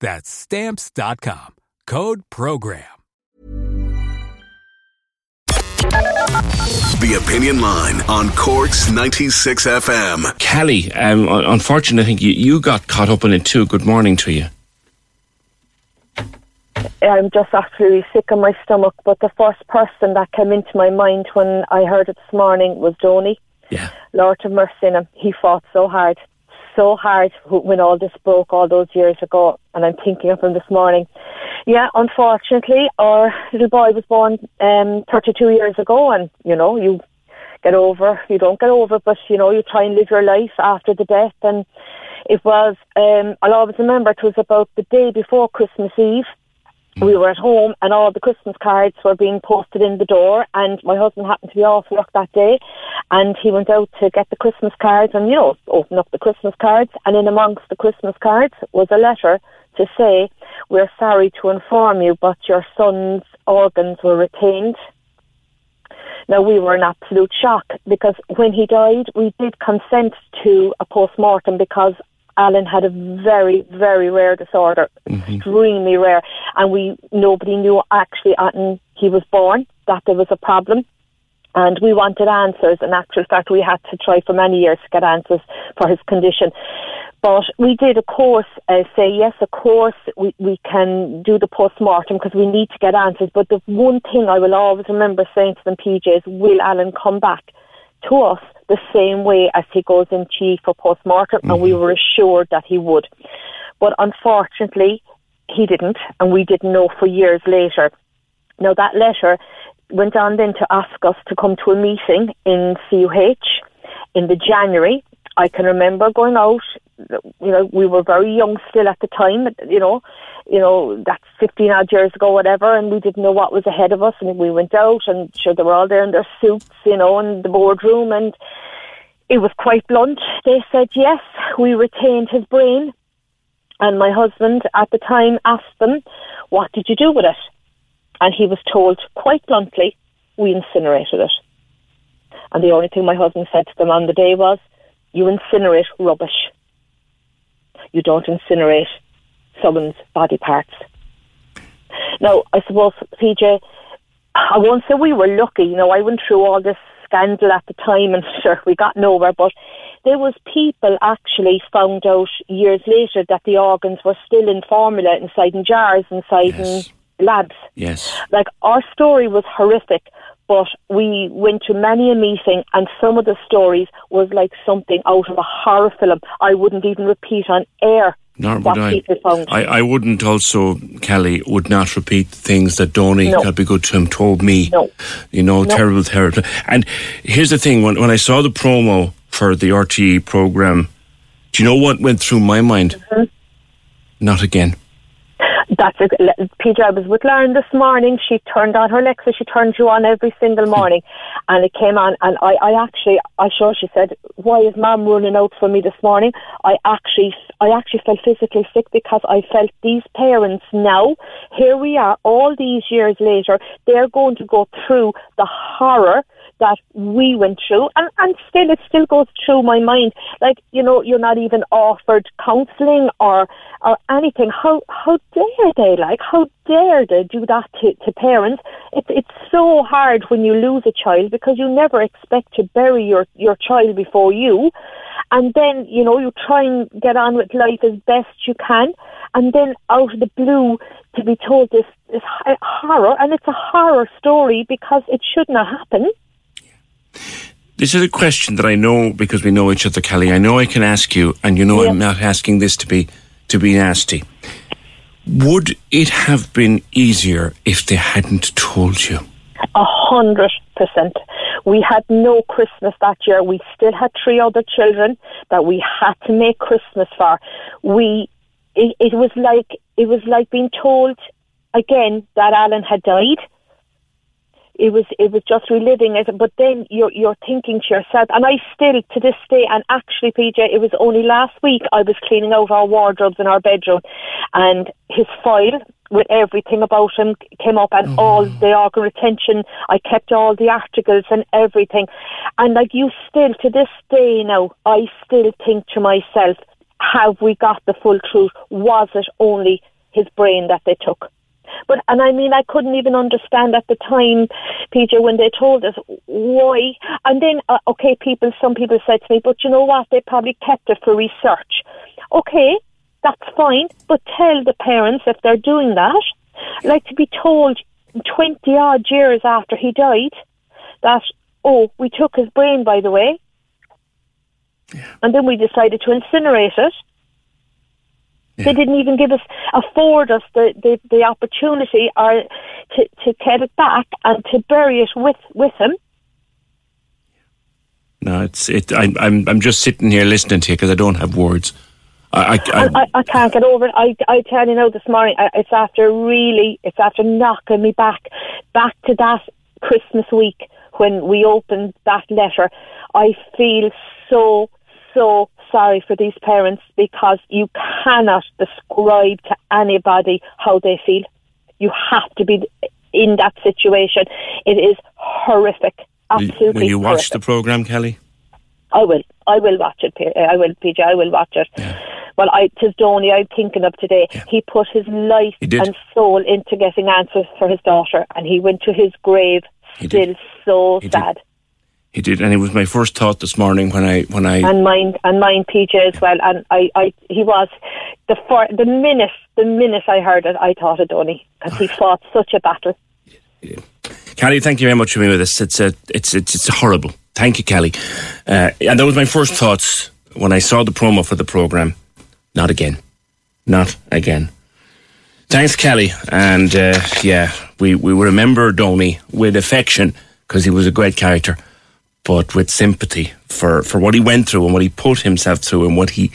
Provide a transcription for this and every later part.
That's stamps.com. Code program. The Opinion Line on Cork's 96 FM. Kelly, um, unfortunately, I think you, you got caught up in it too. Good morning to you. I'm just absolutely sick of my stomach. But the first person that came into my mind when I heard it this morning was Donny. Yeah. Lord of mercy in him. He fought so hard, so hard when all this broke all those years ago. And I'm thinking of him this morning. Yeah, unfortunately, our little boy was born um, 32 years ago, and you know, you get over, you don't get over, but you know, you try and live your life after the death. And it was, um, I'll always remember it was about the day before Christmas Eve we were at home and all the Christmas cards were being posted in the door and my husband happened to be off work that day and he went out to get the Christmas cards and, you know, open up the Christmas cards and in amongst the Christmas cards was a letter to say, we're sorry to inform you, but your son's organs were retained. Now we were in absolute shock because when he died, we did consent to a post-mortem because Alan had a very, very rare disorder, mm-hmm. extremely rare, and we nobody knew actually when he was born that there was a problem. And we wanted answers. In actual fact, we had to try for many years to get answers for his condition. But we did, of course, uh, say yes, of course, we, we can do the post mortem because we need to get answers. But the one thing I will always remember saying to them, PJ, is will Alan come back to us the same way as he goes in chief for post mortem? Mm-hmm. And we mm-hmm. were assured that he would. But unfortunately, he didn't, and we didn't know for years later. Now, that letter went on then to ask us to come to a meeting in CUH in the January. I can remember going out. You know, we were very young still at the time. You know, you know that's fifteen odd years ago, whatever, and we didn't know what was ahead of us. And we went out, and sure they were all there in their suits, you know, in the boardroom, and it was quite blunt. They said yes, we retained his brain, and my husband at the time asked them, "What did you do with it?" And he was told quite bluntly, "We incinerated it." And the only thing my husband said to them on the day was, "You incinerate rubbish. You don't incinerate someone's body parts." Now, I suppose, PJ, I won't say we were lucky. You know, I went through all this scandal at the time and sure, we got nowhere, but there was people actually found out years later that the organs were still in formula inside in jars inside yes. in labs. Yes. Like our story was horrific, but we went to many a meeting and some of the stories was like something out of a horror film. I wouldn't even repeat on air nor would I. I. I wouldn't also, Kelly, would not repeat things that Donny, no. God be good to him, told me. No. You know, no. terrible, terrible. And here's the thing when, when I saw the promo for the RTE programme, do you know what went through my mind? Mm-hmm. Not again. That's a, Peter. I was with Lauren this morning. She turned on her Alexa. She turns you on every single morning, and it came on. And I, I actually, I sure she said, "Why is Mom running out for me this morning?" I actually, I actually felt physically sick because I felt these parents now. Here we are, all these years later, they're going to go through the horror that we went through and, and still it still goes through my mind. Like, you know, you're not even offered counselling or or anything. How how dare they like how dare they do that to, to parents? It's it's so hard when you lose a child because you never expect to bury your, your child before you and then you know you try and get on with life as best you can, and then out of the blue to be told this this horror, and it's a horror story because it should not happen. This is a question that I know because we know each other, Kelly. I know I can ask you, and you know I'm not asking this to be to be nasty. Would it have been easier if they hadn't told you? A hundred percent. We had no Christmas that year. We still had three other children that we had to make Christmas for. We, it, it was like it was like being told again that Alan had died it was it was just reliving it. But then you're you're thinking to yourself, and I still to this day, and actually, PJ, it was only last week I was cleaning out our wardrobes in our bedroom, and his file with everything about him came up, and oh. all mm. the organ retention. I kept all the articles and everything, and like you still to this day now, I still think to myself, have we got the full truth? Was it only his brain that they took? But and I mean, I couldn't even understand at the time, PJ, when they told us why. And then, uh, okay, people, some people said to me, but you know what? They probably kept it for research. Okay, that's fine, but tell the parents if they're doing that, like to be told twenty odd years after he died that oh, we took his brain, by the way. Yeah. And then we decided to incinerate it. Yeah. They didn't even give us, afford us the, the, the opportunity or to, to get it back and to bury it with, with him. No, it's it. I'm I'm I'm just sitting here listening to you because I don't have words. I I, I, I, I can't get over it. I I tell you now this morning. Uh, it's after really. It's after knocking me back, back to that Christmas week when we opened that letter. I feel so so sorry for these parents because you cannot describe to anybody how they feel. You have to be in that situation. It is horrific. Absolutely. Will you watch horrific. the program, Kelly? I will. I will watch it. I will, PJ. I will watch it. Yeah. Well, I, tis Donny I'm thinking of today. Yeah. He put his life and soul into getting answers for his daughter, and he went to his grave he still did. so he sad. Did. He did, and it was my first thought this morning when I when I and mine and mine PJ as well. And I, I he was the for, the minute the minute I heard it, I thought of Donny because he fought such a battle. Yeah. Kelly, thank you very much for being with us. It's a, it's it's it's horrible. Thank you, Kelly. Uh, and that was my first thoughts when I saw the promo for the program. Not again, not again. Thanks, Kelly. And uh, yeah, we we remember Donny with affection because he was a great character but with sympathy for, for what he went through and what he put himself through and what he,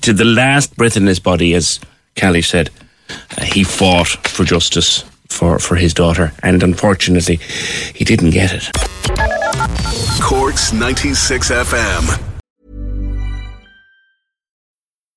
to the last breath in his body, as Kelly said, uh, he fought for justice for, for his daughter. And unfortunately, he didn't get it. Corks 96 FM.